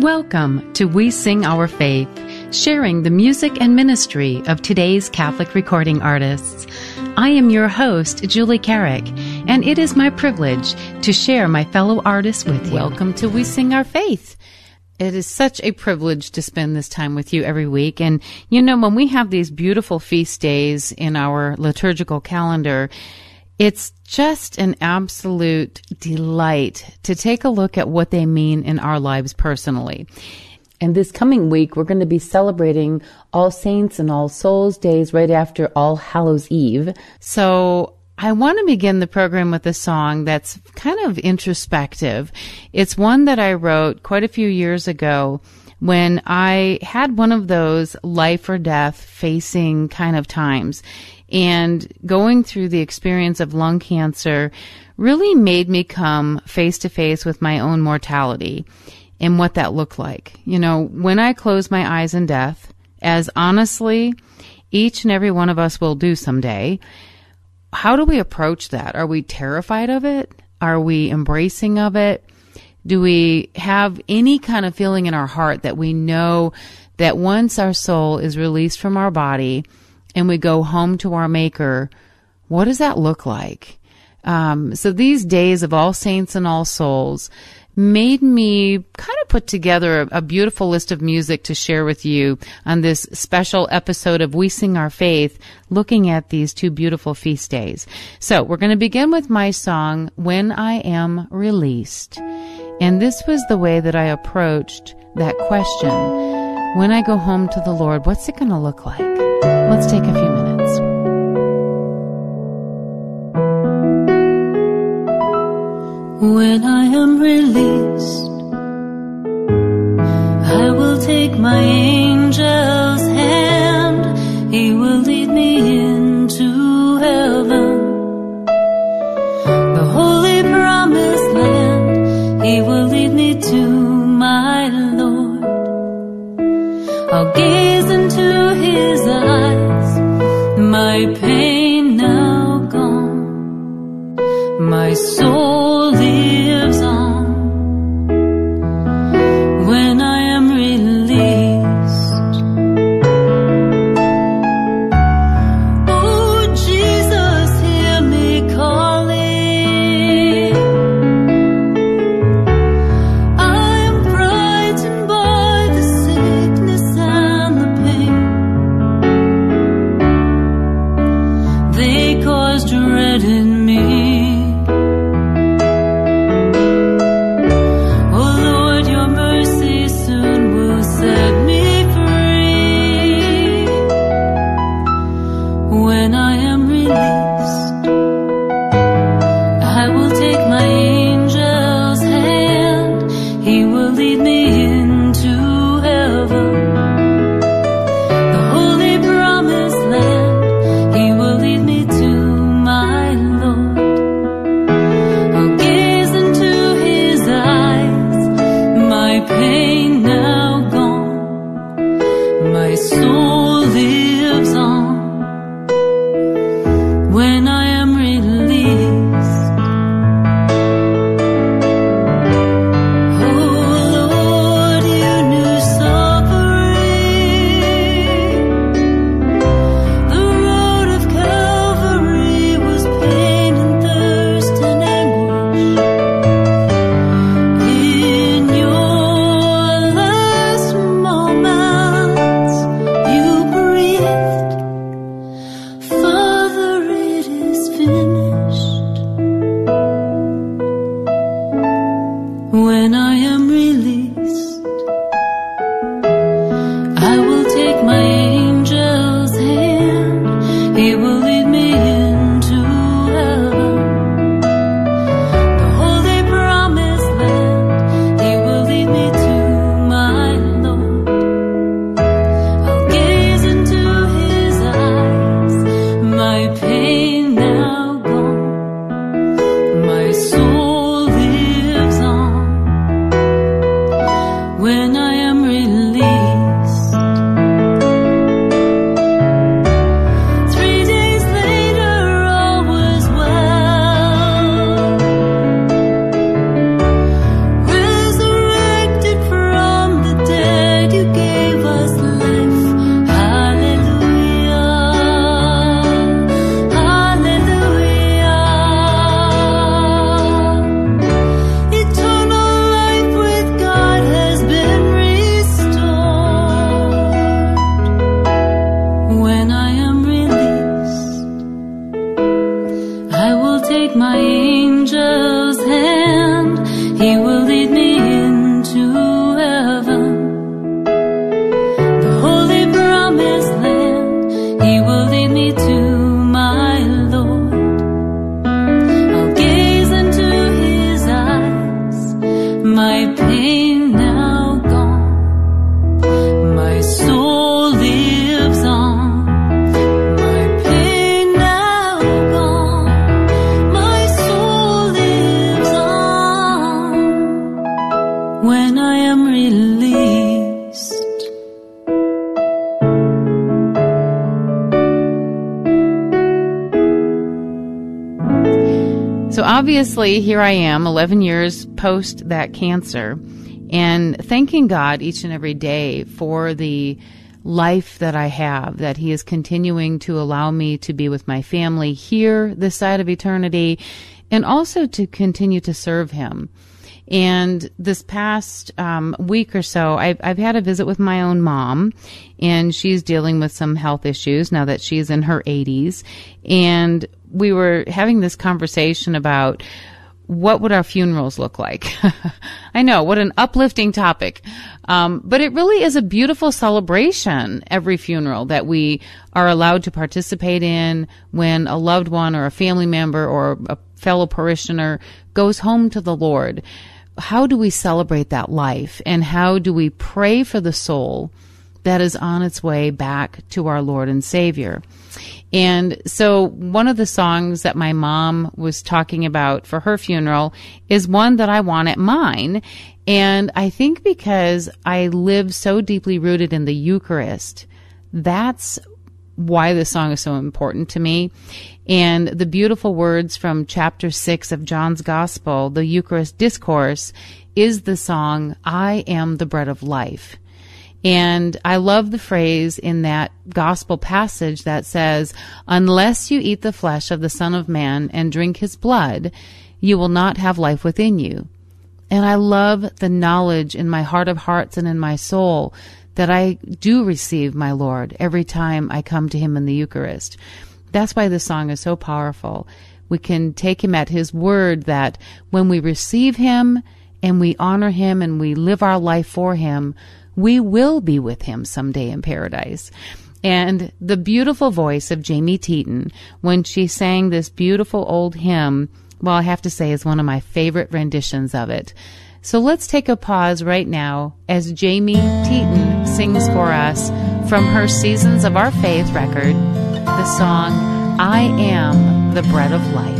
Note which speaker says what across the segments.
Speaker 1: Welcome to We Sing Our Faith, sharing the music and ministry of today's Catholic recording artists. I am your host, Julie Carrick, and it is my privilege to share my fellow artists with you. Welcome to We Sing Our Faith. It is such a privilege to spend this time with you every week. And you know, when we have these beautiful feast days in our liturgical calendar, it's just an absolute delight to take a look at what they mean in our lives personally. And this coming week, we're going to be celebrating All Saints and All Souls days right after All Hallows Eve. So I want to begin the program with a song that's kind of introspective. It's one that I wrote quite a few years ago when I had one of those life or death facing kind of times. And going through the experience of lung cancer really made me come face to face with my own mortality and what that looked like. You know, when I close my eyes in death, as honestly, each and every one of us will do someday, how do we approach that? Are we terrified of it? Are we embracing of it? Do we have any kind of feeling in our heart that we know that once our soul is released from our body, and we go home to our Maker, what does that look like? Um, so these days of All Saints and All Souls made me kind of put together a, a, beautiful list of music to share with you on this special episode of We Sing Our Faith, looking at these two beautiful feast days. So we're going to begin with my song, When I Am Released. And this was the way that I approached that question. When I go home to the Lord, what's it going to look like? Let's take a few minutes.
Speaker 2: When
Speaker 1: obviously, here I am, 11 years post that cancer, and thanking God each and every day for the life that I have, that He is continuing to allow me to be with my family here, this side of eternity, and also to continue to serve Him. And this past um, week or so, I've, I've had a visit with my own mom, and she's dealing with some health issues now that she's in her 80s. And we were having this conversation about what would our funerals look like? I know, what an uplifting topic. Um, but it really is a beautiful celebration, every funeral that we are allowed to participate in when a loved one or a family member or a fellow parishioner goes home to the Lord. How do we celebrate that life? And how do we pray for the soul that is on its way back to our Lord and Savior? And so one of the songs that my mom was talking about for her funeral is one that I want at mine. And I think because I live so deeply rooted in the Eucharist, that's why this song is so important to me. And the beautiful words from chapter six of John's Gospel, the Eucharist discourse, is the song, I am the bread of life. And I love the phrase in that gospel passage that says, unless you eat the flesh of the Son of Man and drink his blood, you will not have life within you. And I love the knowledge in my heart of hearts and in my soul that I do receive my Lord every time I come to him in the Eucharist. That's why this song is so powerful. We can take him at his word that when we receive him and we honor him and we live our life for him, we will be with him someday in paradise. And the beautiful voice of Jamie Teton when she sang this beautiful old hymn, well, I have to say is one of my favorite renditions of it. So let's take a pause right now as Jamie Teton sings for us from her Seasons of Our Faith record the song, I Am the Bread of Life.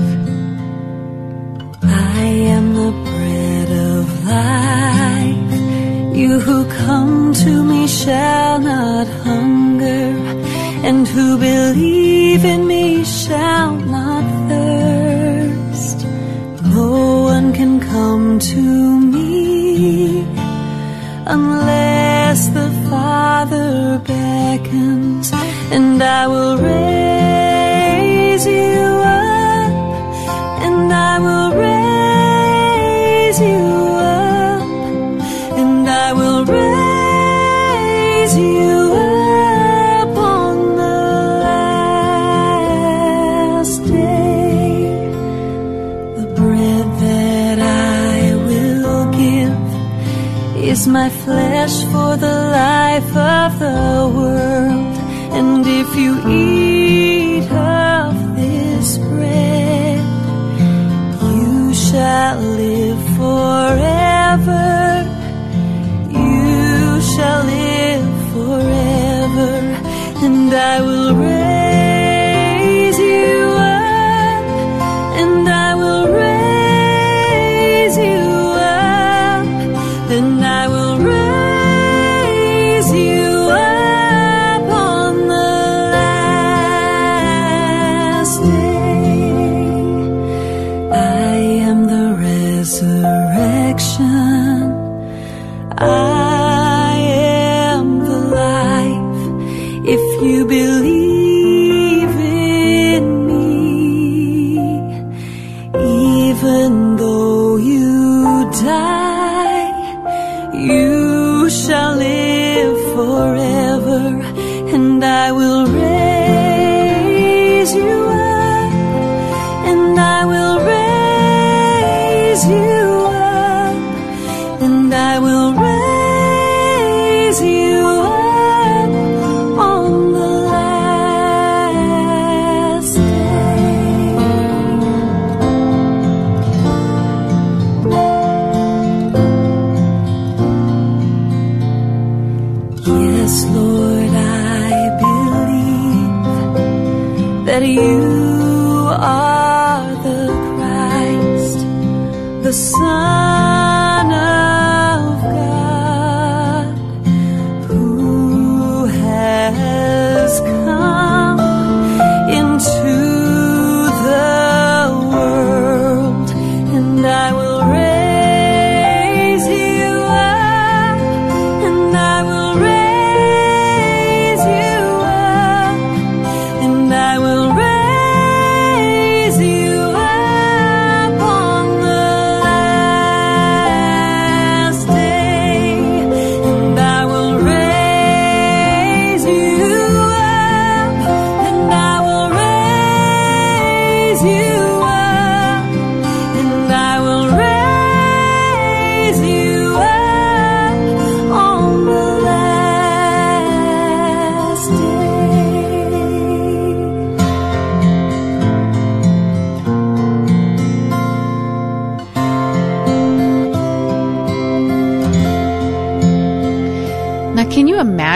Speaker 2: I am the bread of life. You who come to me shall not hunger, and who believe in me shall not thirst. No one can come to me unless the Father beckons, and I will raise you up, and I will raise you my flesh for the life of the world. And if you eat of this bread, you shall live forever. You shall live forever, and I will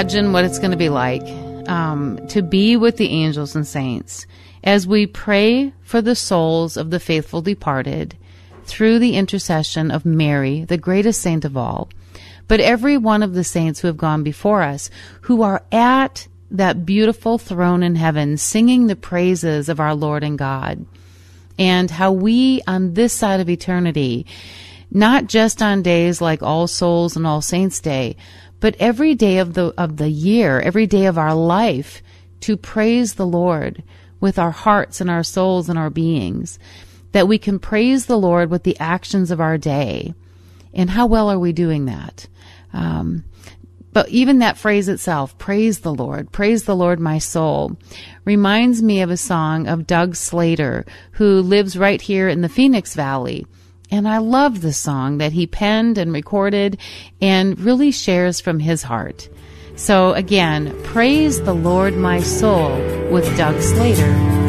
Speaker 3: imagine what it's going to be like um, to be with the angels and saints as we pray for the souls of the faithful departed through the intercession of Mary, the greatest saint of all, but every one of the saints who have gone before us, who are at that beautiful throne in heaven, singing the praises of our Lord and God, and how we on this side of eternity, not just on days like All Souls and All Saints Day, but every day of the of the year, every day of our life to praise the Lord with our hearts and our souls and our beings. That we can praise the Lord with the actions of our day. And how well are we doing that? Um, but even that phrase itself, praise the Lord, praise the Lord, my soul, reminds me of a song of Doug Slater, who lives right here in the Phoenix Valley. And I love the song that he penned and recorded and really shares from his heart. So again, praise the Lord, my soul, with Doug Slater.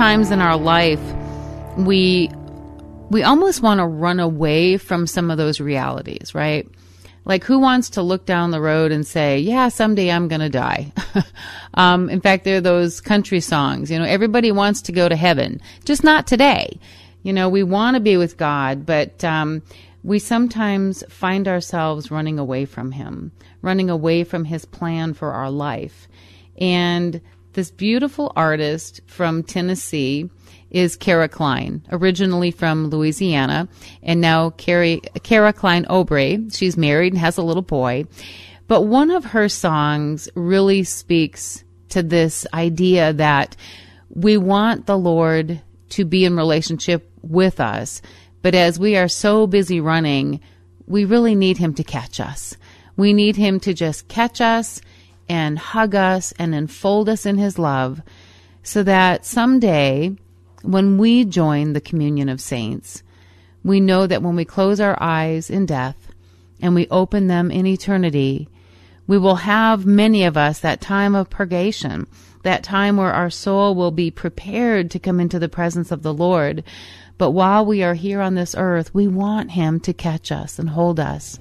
Speaker 2: Times in our life we we almost want to run away from some of those realities, right? Like, who wants to look down the road and say, yeah, someday I'm going to die? um, in fact, there are those country songs, you know, everybody wants to go to heaven, just not today. You know, we want to be with God, but, um, we sometimes find ourselves running away from Him, running away from His plan for our life. And this beautiful artist from Tennessee, is Kara Klein, originally from Louisiana, and now Carrie, Kara Klein Obrey. She's married and has a little boy. But one of her songs really speaks to this idea that we want the Lord to be in relationship with us. But as we are so busy running, we really need Him to catch us. We need Him to just catch us and hug us and enfold us in His love so that someday when we join the communion of saints, we know that when we close our eyes in death and we open them in eternity, we will have many of us that time of purgation, that time where our soul will be prepared to come into the presence of the Lord. But while we are here on this earth, we want Him to catch us and hold us.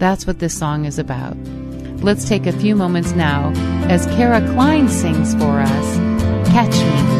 Speaker 2: That's what this song is about. Let's take a few moments now as Kara Klein sings for us, Catch Me.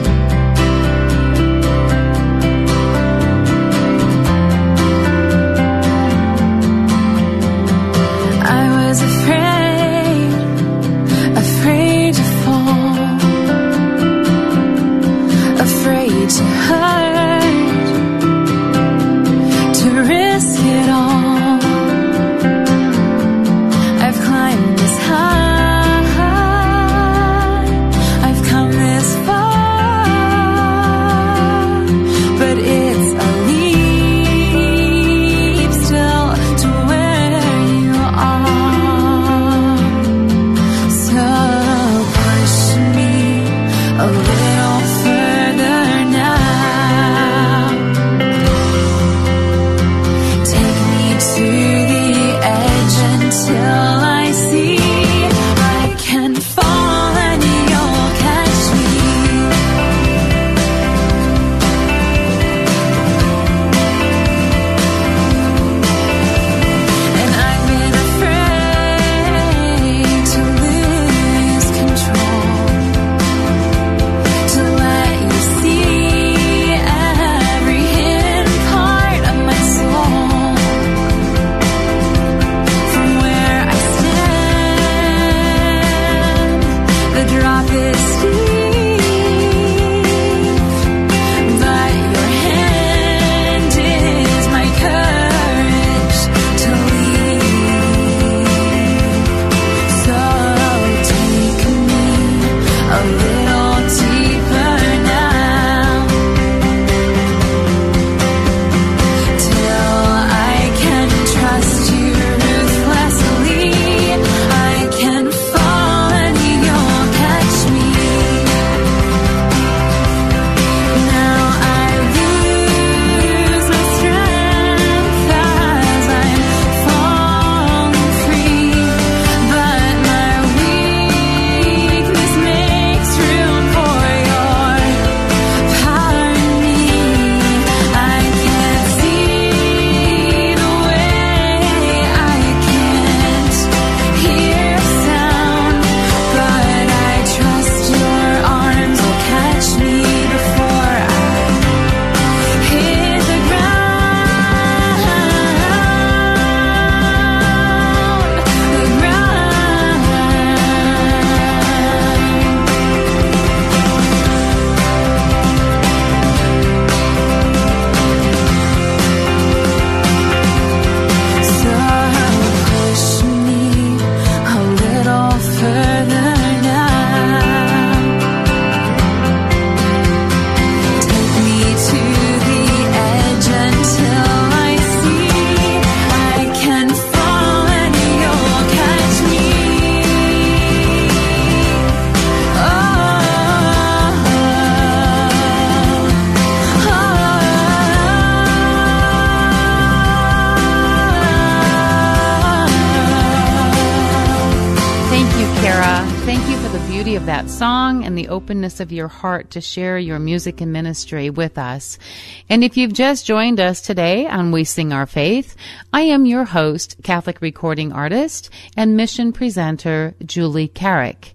Speaker 1: Openness of your heart to share your music and ministry with us. And if you've just joined us today on We Sing Our Faith, I am your host, Catholic recording artist and mission presenter, Julie Carrick.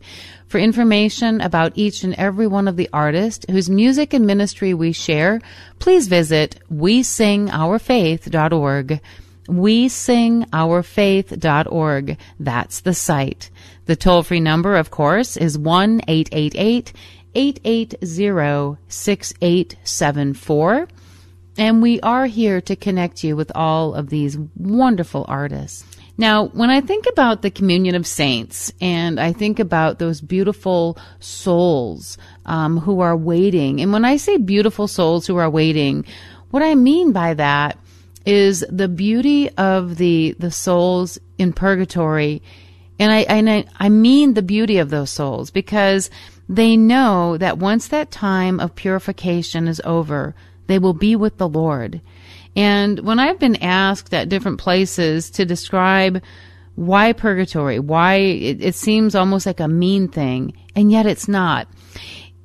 Speaker 1: For information about each and every one of the artists whose music and ministry we share, please visit wesingourfaith.org. WeSingOurFaith.org. That's the site. The toll free number, of course, is 1 888 880 6874. And we are here to connect you with all of these wonderful artists. Now, when I think about the communion of saints and I think about those beautiful souls um, who are waiting, and when I say beautiful souls who are waiting, what I mean by that is the beauty of the the souls in purgatory, and I and I, I mean the beauty of those souls because they know that once that time of purification is over, they will be with the Lord. And when I've been asked at different places to describe why purgatory, why it, it seems almost like a mean thing, and yet it's not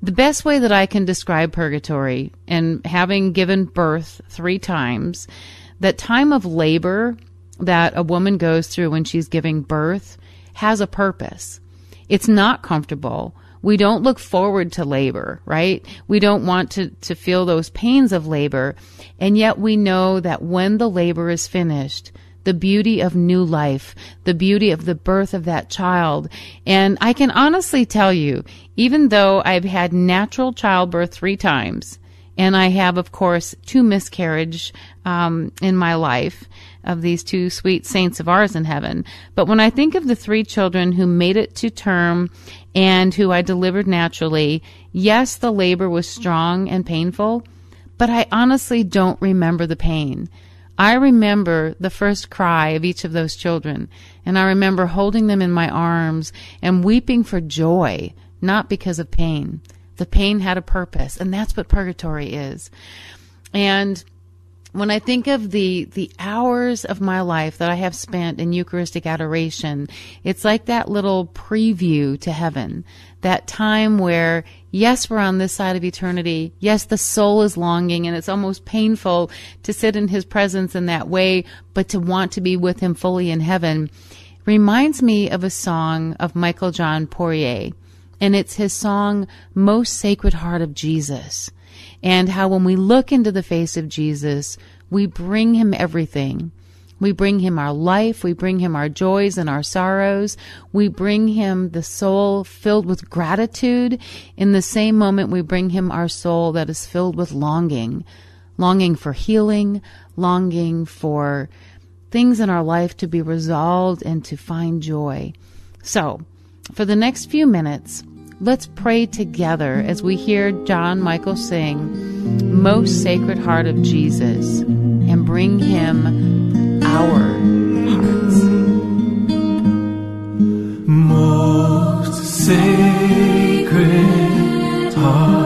Speaker 1: the best way that I can describe purgatory and having given birth three times, that time of labor that a woman goes through when she's giving birth has a purpose. It's not comfortable. We don't look forward to labor, right? We don't want to, to feel those pains of labor. And yet we know that when the labor is finished, the beauty of new life, the beauty of the birth of that child. And I can honestly tell you, even though I've had natural childbirth three times, and I have, of course, two miscarriage um, in my life of these two sweet saints of ours in heaven. But when I think of the three children who made it to term and who I delivered naturally, yes, the labor was strong and painful, but I honestly don't remember the pain. I remember the first cry of each of those children, and I remember holding them in my arms and weeping for joy, not because of pain. The pain had a purpose, and that's what purgatory is. And when I think of the the hours of my life that I have spent in Eucharistic adoration, it's like that little preview to heaven. That time where yes, we're on this side of eternity. Yes, the soul is longing and it's almost painful to sit in his presence in that way, but to want to be with him fully in heaven reminds me of a song of Michael John Poirier and it's his song, Most Sacred Heart of Jesus. And how when we look into the face of Jesus, we bring him everything. We bring him our life. We bring him our joys and our sorrows. We bring him the soul filled with gratitude. In the same moment, we bring him our soul that is filled with longing, longing for healing, longing for things in our life to be resolved and to find joy. So, for the next few minutes, let's pray together as we hear John Michael sing Most Sacred Heart of Jesus and bring him our hearts.
Speaker 3: Most Sacred Heart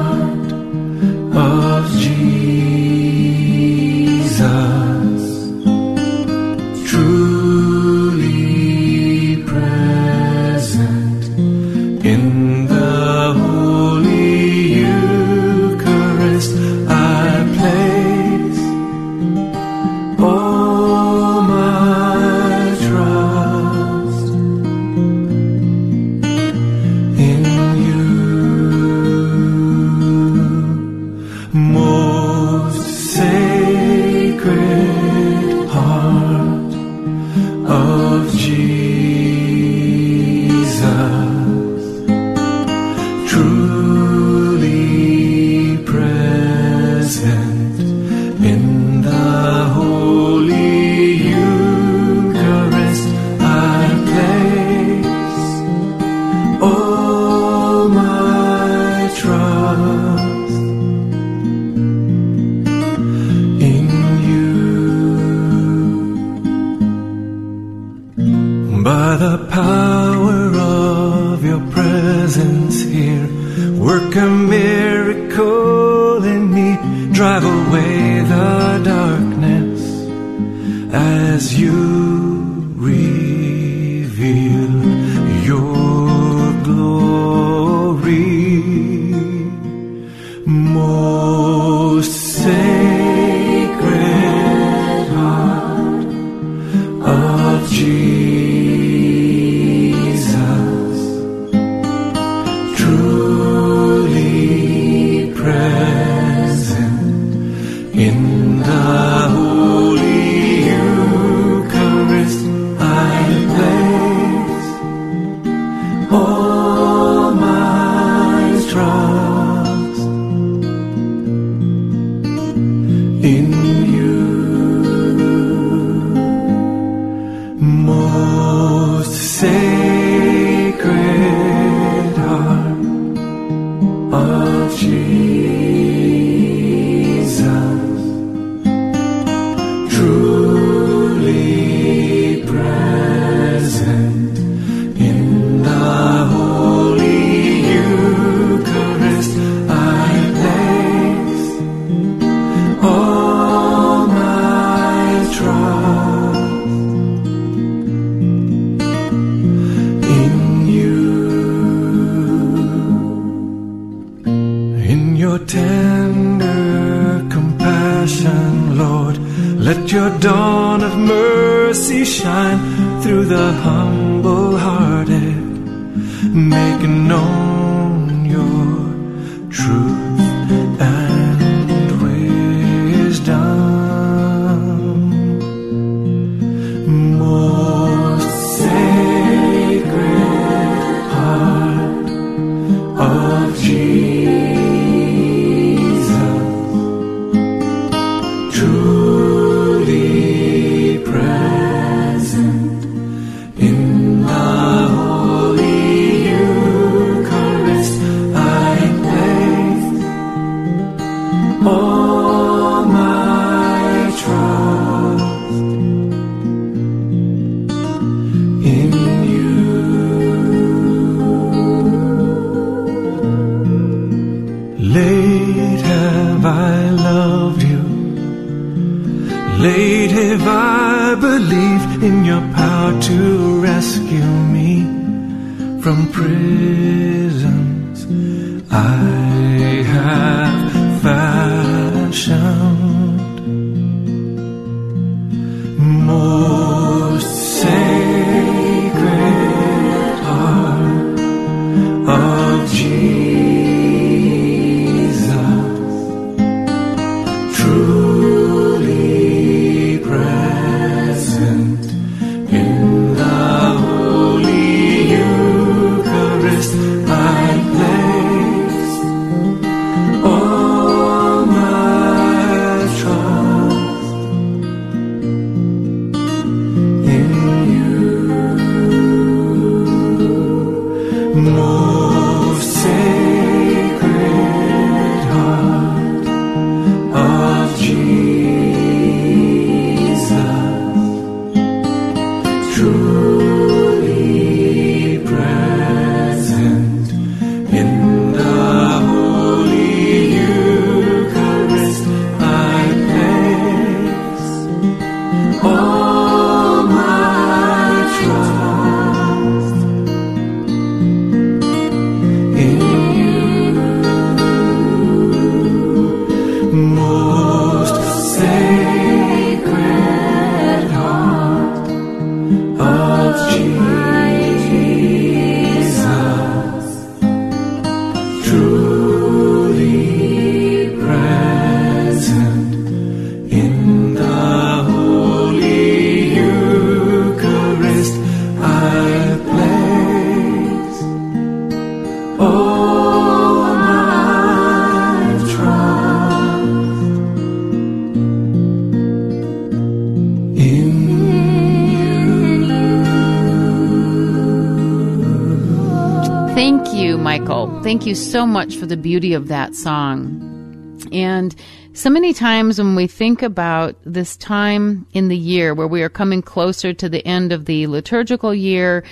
Speaker 1: Thank you so much for the beauty of that song. And so many times when we think about this time in the year where we are coming closer to the end of the liturgical year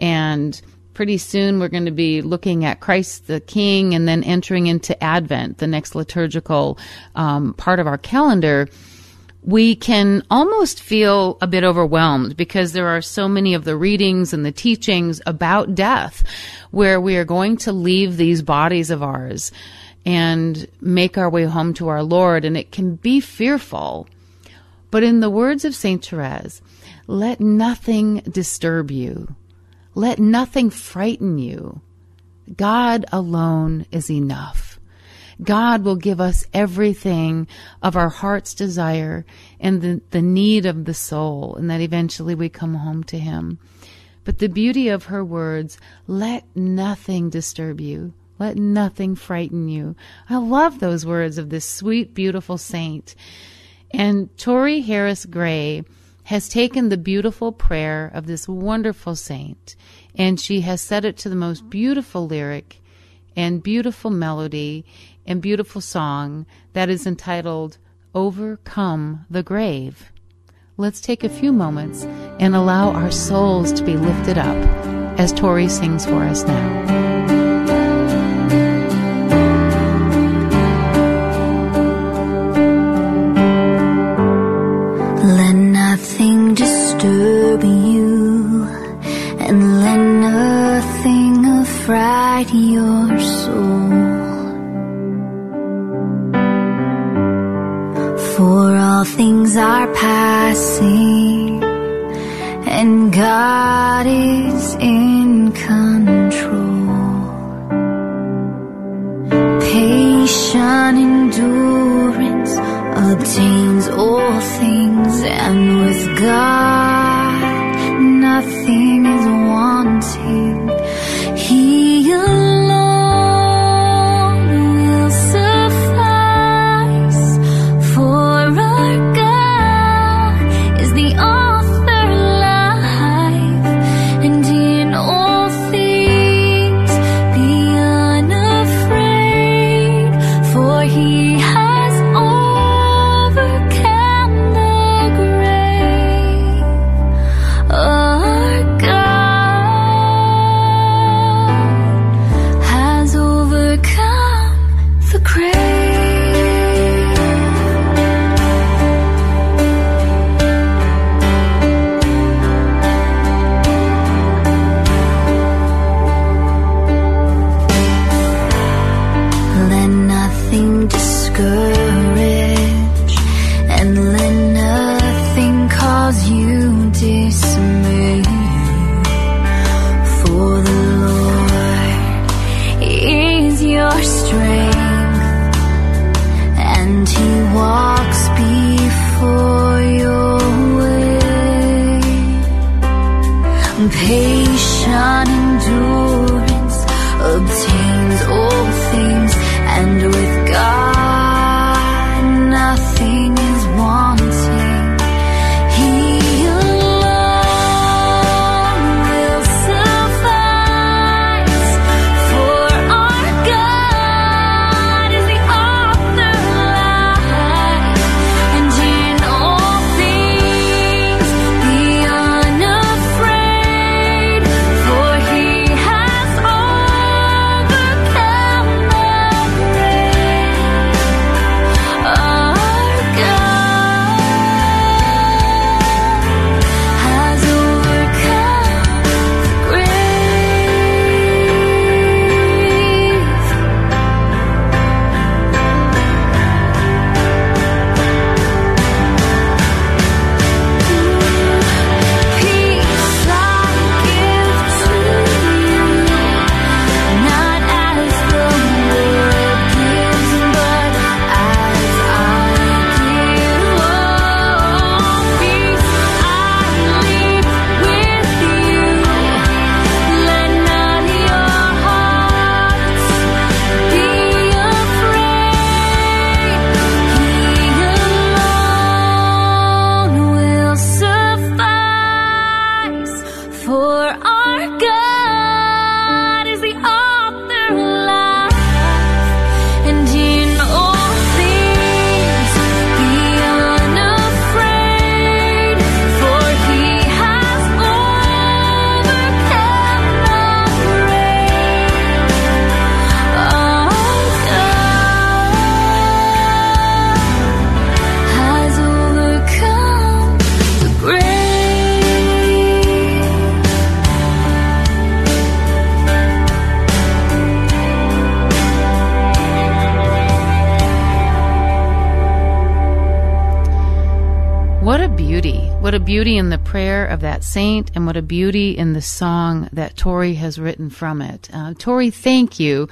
Speaker 1: and pretty soon we're going to be looking at Christ the King and then entering into Advent, the next liturgical um, part of our calendar we can almost feel a bit overwhelmed because there are so many of the readings and the teachings about death where we are going to leave these bodies of ours and make our way home to our Lord. And it can be fearful. But in the words of St. Therese, let nothing disturb you. Let nothing frighten you. God alone is enough. God will give us everything of our heart's desire and the, the need of the soul, and that eventually we come home to Him. But the beauty of her words, let nothing disturb you. Let nothing frighten you. I love those words of this sweet, beautiful saint. And Tori Harris Gray has taken the beautiful prayer of this wonderful saint and she has set it to the most beautiful lyric and beautiful melody and beautiful song that is entitled Overcome the Grave. Let's take a few moments and allow our souls to be lifted up as Tori sings for us now.
Speaker 2: Let nothing disturb you, and let nothing affright your For all things are passing, and God is in control. Patient endurance obtains all things, and with God nothing is wanting.
Speaker 1: Beauty in the prayer of that saint, and what a beauty in the song that Tori has written from it. Uh, Tori, thank you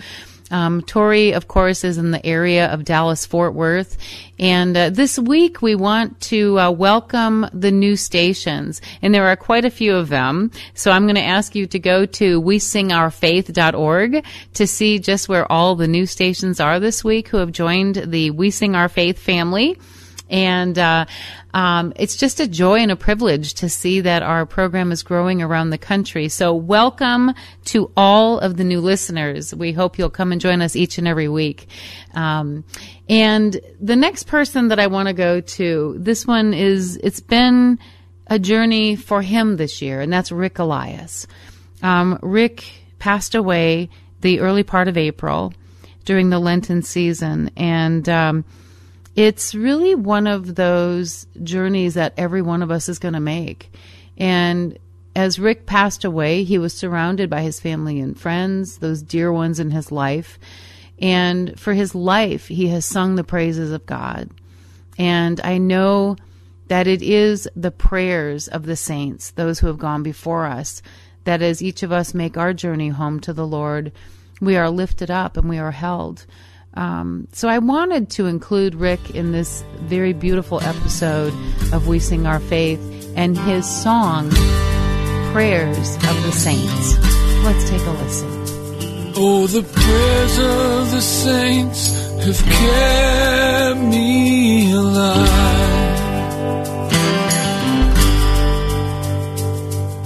Speaker 1: Um, Tori, of course, is in the area of Dallas Fort Worth. And uh, this week we want to uh, welcome the new stations. And there are quite a few of them. So I'm going to ask you to go to wesingourfaith.org to see just where all the new stations are this week who have joined the We Sing Our Faith family. And uh, um, it's just a joy and a privilege to see that our program is growing around the country. So, welcome to all of the new listeners. We hope you'll come and join us each and every week. Um, and the next person that I want to go to, this one is, it's been a journey for him this year, and that's Rick Elias. Um, Rick passed away the early part of April during the Lenten season, and um, it's really one of those journeys that every one of us is going to make. And as Rick passed away, he was surrounded by his family and friends, those dear ones in his life. And for his life, he has sung the praises of God. And I know that it is the prayers of the saints, those who have gone before us, that as each of us make our journey home to the Lord, we are lifted up and we are held. Um, so I wanted to include Rick in this very beautiful episode of We Sing Our Faith and his song, Prayers of the Saints. Let's take a listen.
Speaker 4: Oh, the prayers of the saints have kept me alive.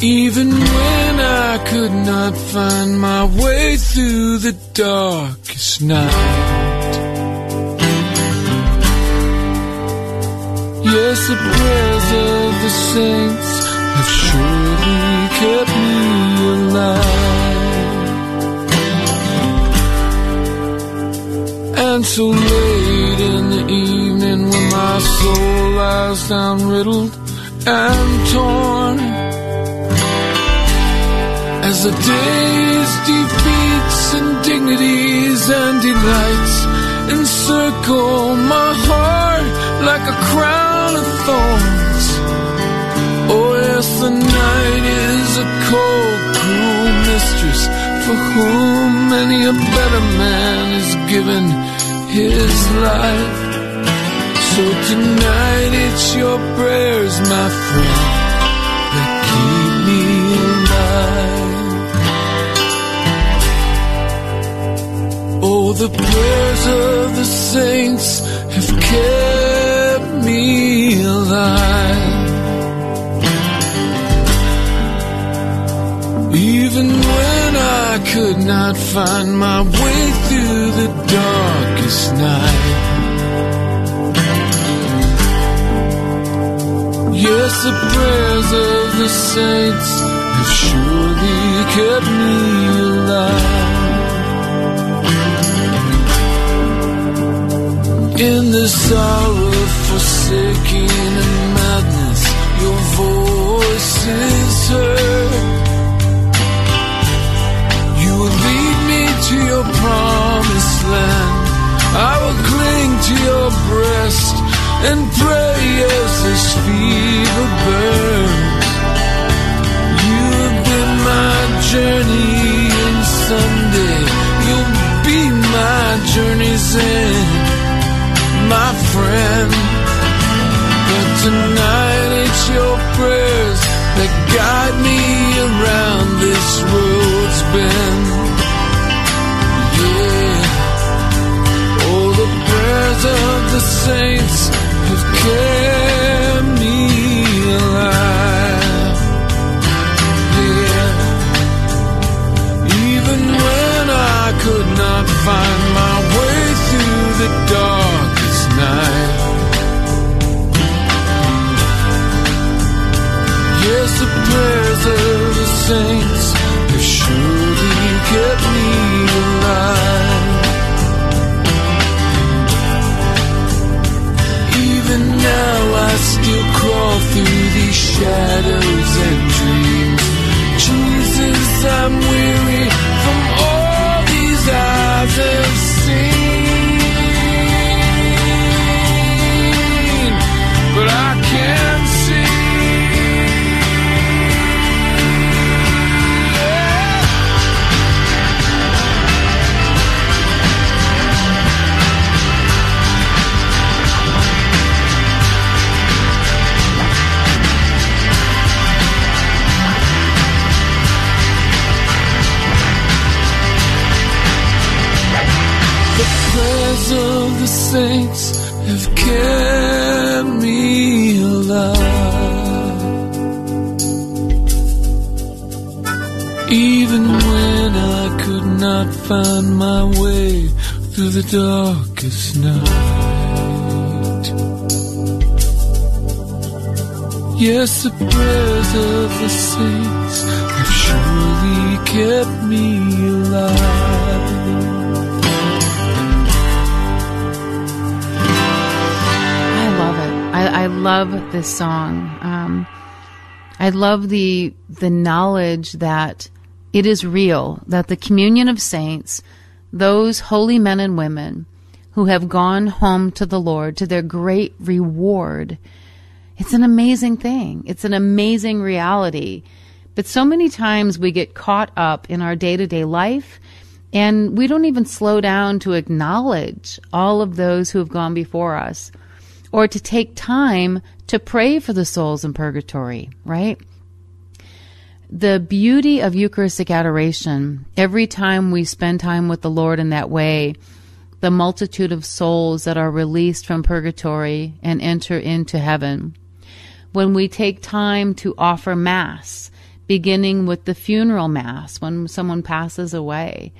Speaker 4: Even when I could not find my way through the darkest night. Yes, the prayers of the saints have surely kept me alive. And so late in the evening when my soul lies down riddled and torn as the day's defeats, and dignities and delights encircle my heart like a crown of thorns. Oh, yes, the night is a cold, cruel mistress for whom many a better man is given his life. So tonight it's your prayers, my friend, that keep me alive. The prayers of the saints have kept me alive. Even when I could not find my way through the darkest night. Yes, the prayers of the saints have surely kept me alive. In the sorrow, forsaking and madness, your voice is heard. You will lead me to your promised land. I will cling to your breast and pray as this fever burns. You have been my journey, and someday you'll be my journey's end my friend. But tonight it's your prayers that guide me around this road's bend. Yeah. Oh, the prayers of the saints have kept shadows and dreams. Jesus, I'm weary from all these eyes have seen. but I saints have kept me alive. Even when I could not find my way through the darkest night. Yes, the prayers of the saints have surely kept me alive.
Speaker 1: Love this song. Um, I love the the knowledge that it is real, that the communion of saints, those holy men and women who have gone home to the Lord to their great reward, it's an amazing thing. It's an amazing reality. But so many times we get caught up in our day to day life and we don't even slow down to acknowledge all of those who have gone before us or to take time to pray for the souls in purgatory, right? The beauty of Eucharistic adoration, every time we spend time with the Lord in that way, the multitude of souls that are released from purgatory and enter into heaven. When we take time to offer Mass, beginning with the funeral Mass when someone passes away,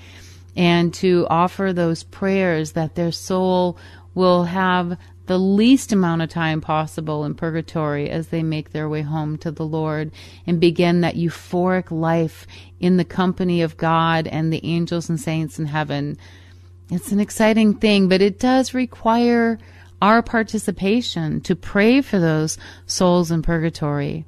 Speaker 1: and to offer those prayers that their soul will have the least amount of time possible in purgatory as they make their way home to the Lord and begin that euphoric life in the company of God and the angels and saints in heaven. It's an exciting thing, but it does require our participation to pray for those souls in purgatory.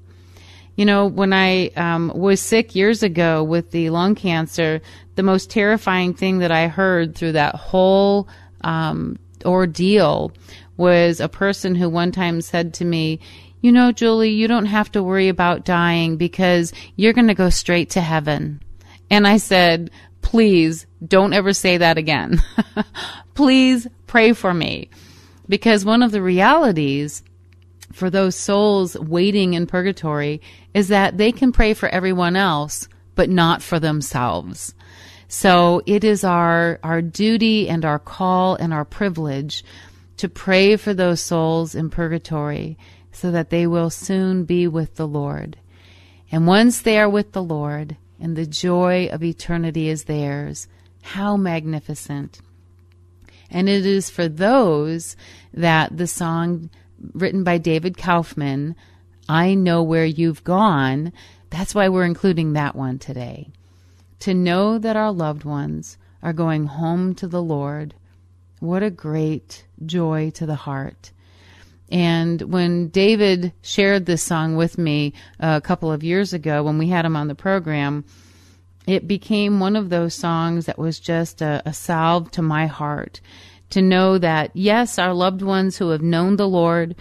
Speaker 1: You know, when I um, was sick years ago with the lung cancer, the most terrifying thing that I heard through that whole um, ordeal was a person who one time said to me, you know, Julie, you don't have to worry about dying because you're going to go straight to heaven. And I said, please don't ever say that again. please pray for me. Because one of the realities for those souls waiting in purgatory is that they can pray for everyone else, but not for themselves. So it is our, our duty and our call and our privilege to pray for those souls in purgatory so that they will soon be with the Lord. And once they are with the Lord and the joy of eternity is theirs, how magnificent. And it is for those that the song written by David Kauffman, I Know Where You've Gone, that's why we're including that one today. To know that our loved ones are going home to the Lord what a great joy to the heart. And when David shared this song with me uh, a couple of years ago when we had him on the program, it became one of those songs that was just a, a salve to my heart to know that, yes, our loved ones who have known the Lord,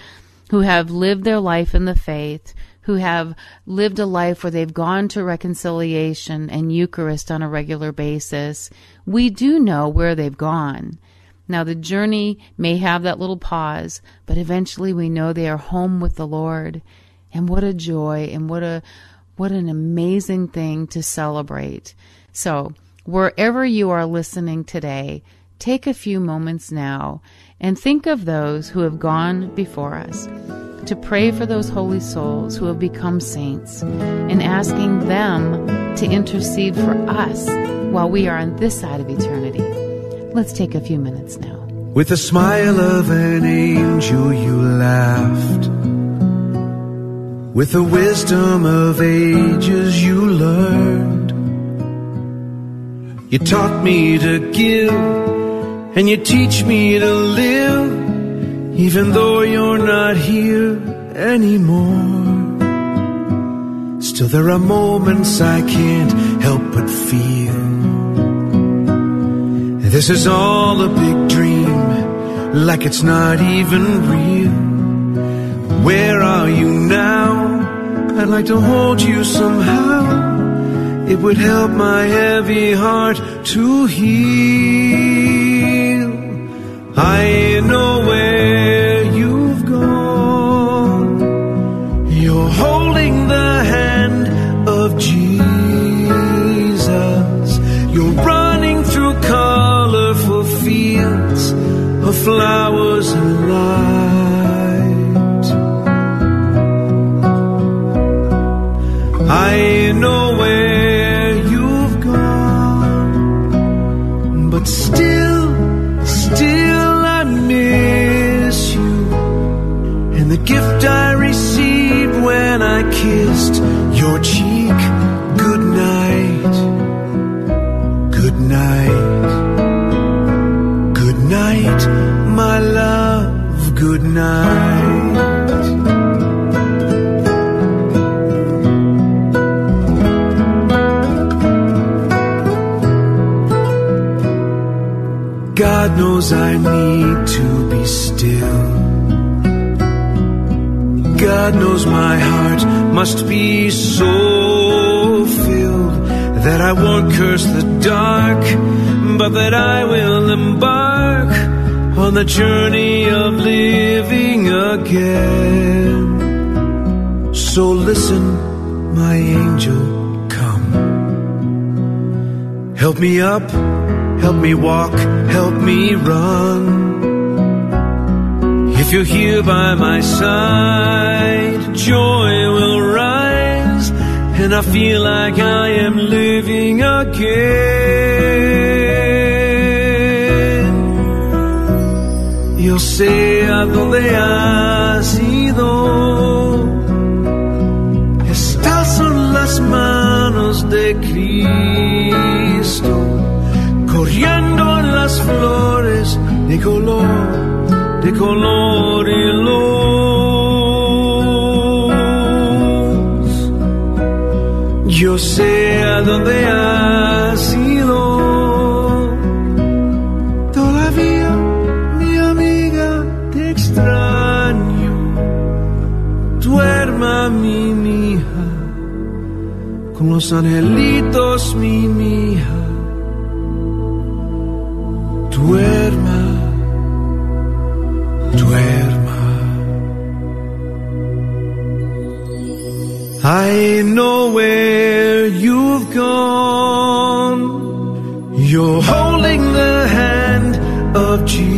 Speaker 1: who have lived their life in the faith, who have lived a life where they've gone to reconciliation and Eucharist on a regular basis, we do know where they've gone. Now, the journey may have that little pause, but eventually we know they are home with the Lord. And what a joy and what a what an amazing thing to celebrate. So, wherever you are listening today, take a few moments now and think of those who have gone before us, to pray for those holy souls who have become saints, and asking them to intercede for us while we are on this side of eternity. Let's take a few minutes now.
Speaker 3: With the smile of an angel, you laughed. With the wisdom of ages, you learned. You taught me to give, and you teach me to live, even though you're not here anymore. Still, there are moments I can't help but feel this is all a big dream, like it's not even real. Where are you now? I'd like to hold you somehow. It would help my heavy heart to heal. I know where of knows I need to be still. God knows my heart must be so filled that I won't curse the dark, but that I will embark on the journey of living again. So listen, my angel, come. Help me up, help me walk, help me run. If you're here by my side, joy will rise, and I feel like I am living again. Yo sé a dónde has ido. Estas son las manos de Cristo, corriendo en las flores de color de color y luz. Yo sé a dónde has ido. Todavía, mi amiga, te extraño. Duerma mi mija, con los angelitos mi mija. I know where you've gone. You're holding the hand of Jesus.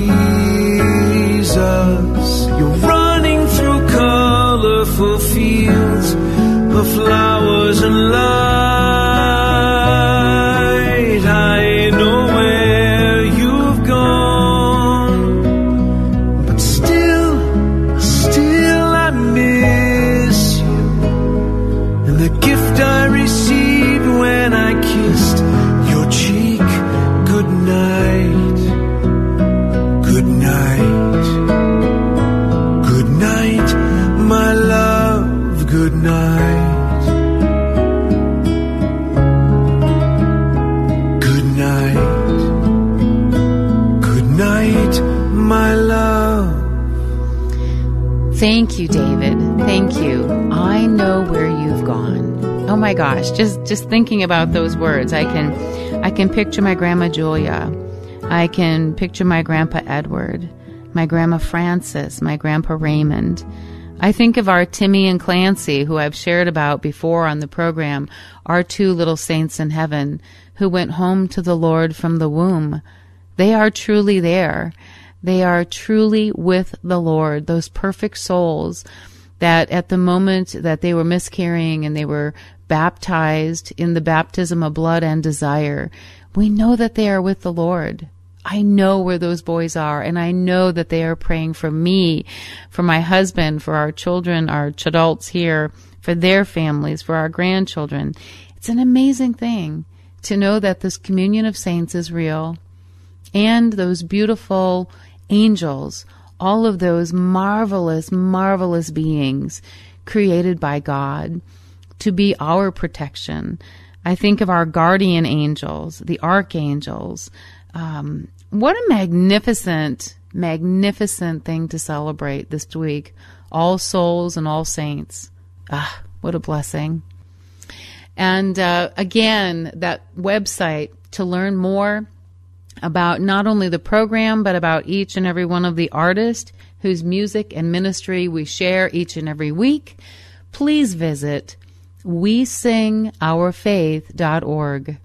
Speaker 1: Gosh, just just thinking about those words, I can I can picture my grandma Julia. I can picture my grandpa Edward, my grandma Frances, my grandpa Raymond. I think of our Timmy and Clancy, who I've shared about before on the program, our two little saints in heaven, who went home to the Lord from the womb. They are truly there. They are truly with the Lord, those perfect souls that at the moment that they were miscarrying and they were baptized in the baptism of blood and desire, we know that they are with the Lord. I know where those boys are, and I know that they are praying for me, for my husband, for our children, our adults here, for their families, for our grandchildren. It's an amazing thing to know that this communion of saints is real and those beautiful angels, all of those marvelous, marvelous beings created by God to be our protection. I think of our guardian angels, the archangels. Um, what a magnificent, magnificent thing to celebrate this week. All souls and all saints. Ah, what a blessing. And uh, again, that website to learn more about not only the program, but about each and every one of the artists whose music and ministry we share each and every week, please visit we sing our faith.org.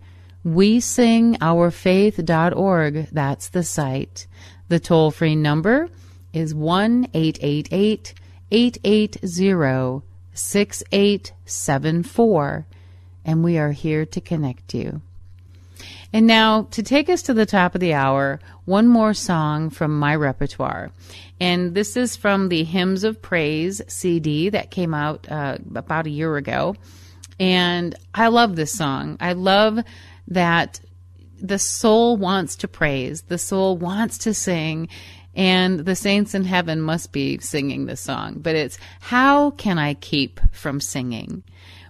Speaker 1: We sing our faith.org. That's the site. The toll free number is 1 888 880 6874, and we are here to connect you. And now, to take us to the top of the hour, one more song from my repertoire. And this is from the Hymns of Praise CD that came out uh, about a year ago. And I love this song. I love that the soul wants to praise, the soul wants to sing, and the saints in heaven must be singing this song. But it's how can I keep from singing?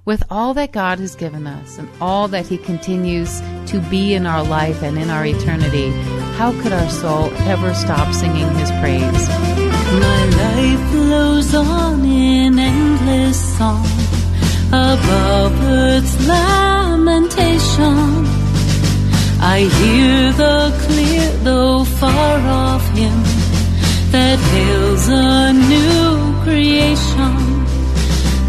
Speaker 1: With all that God has given us and all that He continues to be in our life and in our eternity, how could our soul ever stop singing His praise?
Speaker 2: My life flows on in endless song above earth's lamentation. I hear the clear, though far off hymn that hails a new creation.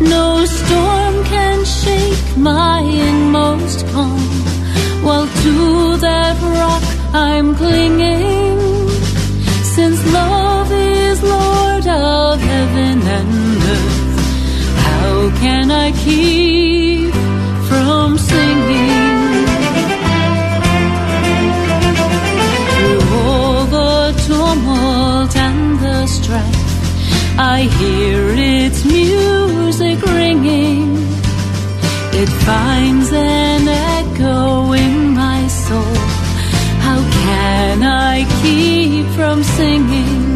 Speaker 2: No storm can shake my inmost calm, while to that rock I'm clinging. Since love is Lord of heaven and earth, how can I keep from singing? Through all the tumult and the strife, I hear from singing?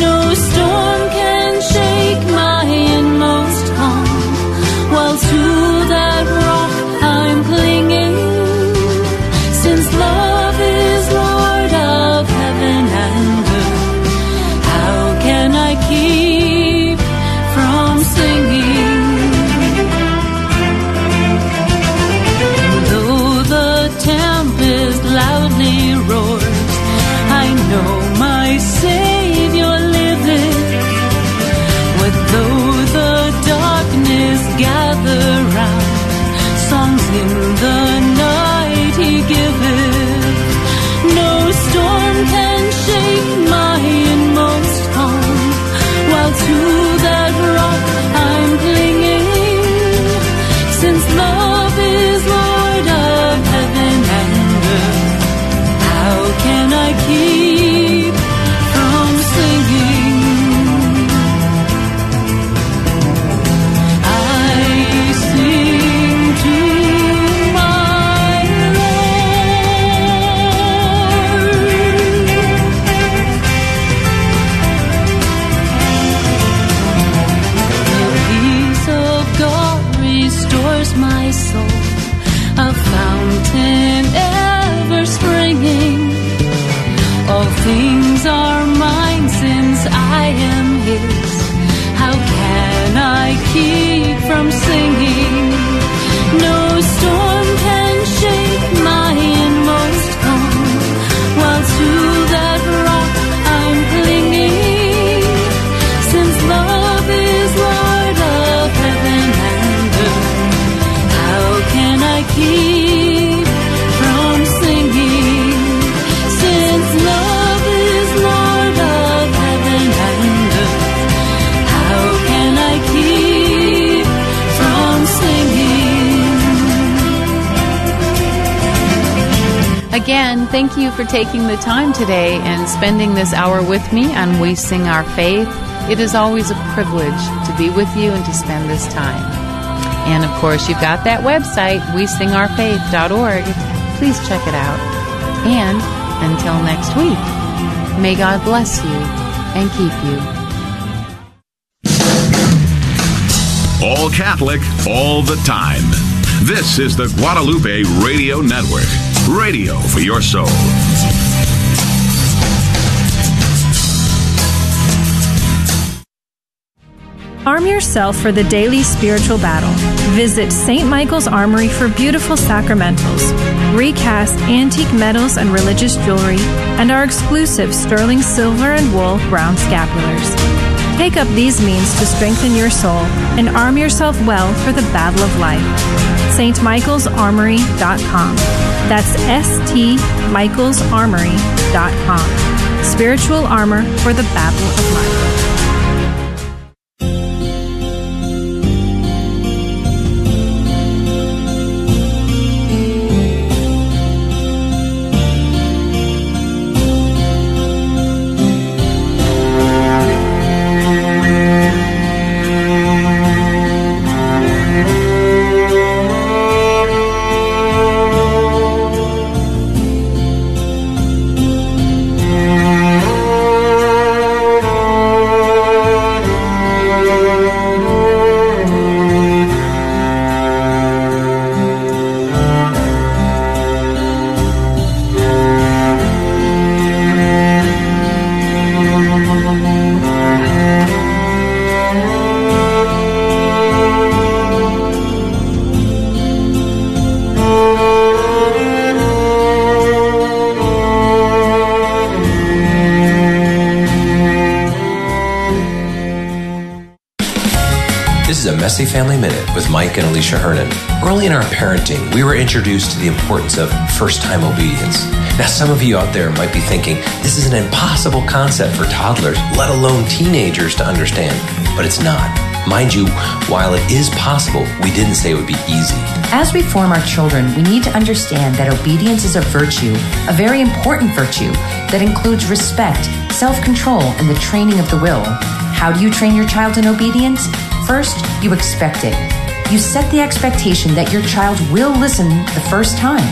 Speaker 2: No storm
Speaker 1: for taking the time today and spending this hour with me on We Sing Our Faith. It is always a privilege to be with you and to spend this time. And of course, you've got that website, wesingourfaith.org. Please check it out. And until next week, may God bless you and keep you.
Speaker 5: All Catholic, all the time. This is the Guadalupe Radio Network. Radio for your soul.
Speaker 6: Arm yourself for the daily spiritual battle. Visit St. Michael's Armory for beautiful sacramentals, recast antique medals and religious jewelry, and our exclusive sterling silver and wool brown scapulars. Take up these means to strengthen your soul and arm yourself well for the battle of life. stmichaelsarmory.com. That's stmichaelsarmory.com. Spiritual armor for the battle of life.
Speaker 7: Introduced to the importance of first time obedience. Now, some of you out there might be thinking this is an impossible concept for toddlers, let alone teenagers, to understand. But it's not. Mind you, while it is possible, we didn't say it would be easy.
Speaker 8: As we form our children, we need to understand that obedience is a virtue, a very important virtue, that includes respect, self control, and the training of the will. How do you train your child in obedience? First, you expect it. You set the expectation that your child will listen the first time.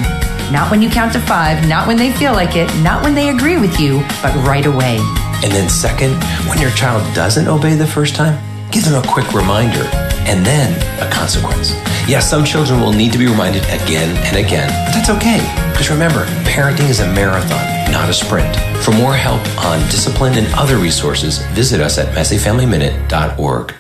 Speaker 8: Not when you count to five, not when they feel like it, not when they agree with you, but right away.
Speaker 7: And then, second, when your child doesn't obey the first time, give them a quick reminder and then a consequence. Yes, some children will need to be reminded again and again, but that's okay. Because remember, parenting is a marathon, not a sprint. For more help on discipline and other resources, visit us at messyfamilyminute.org.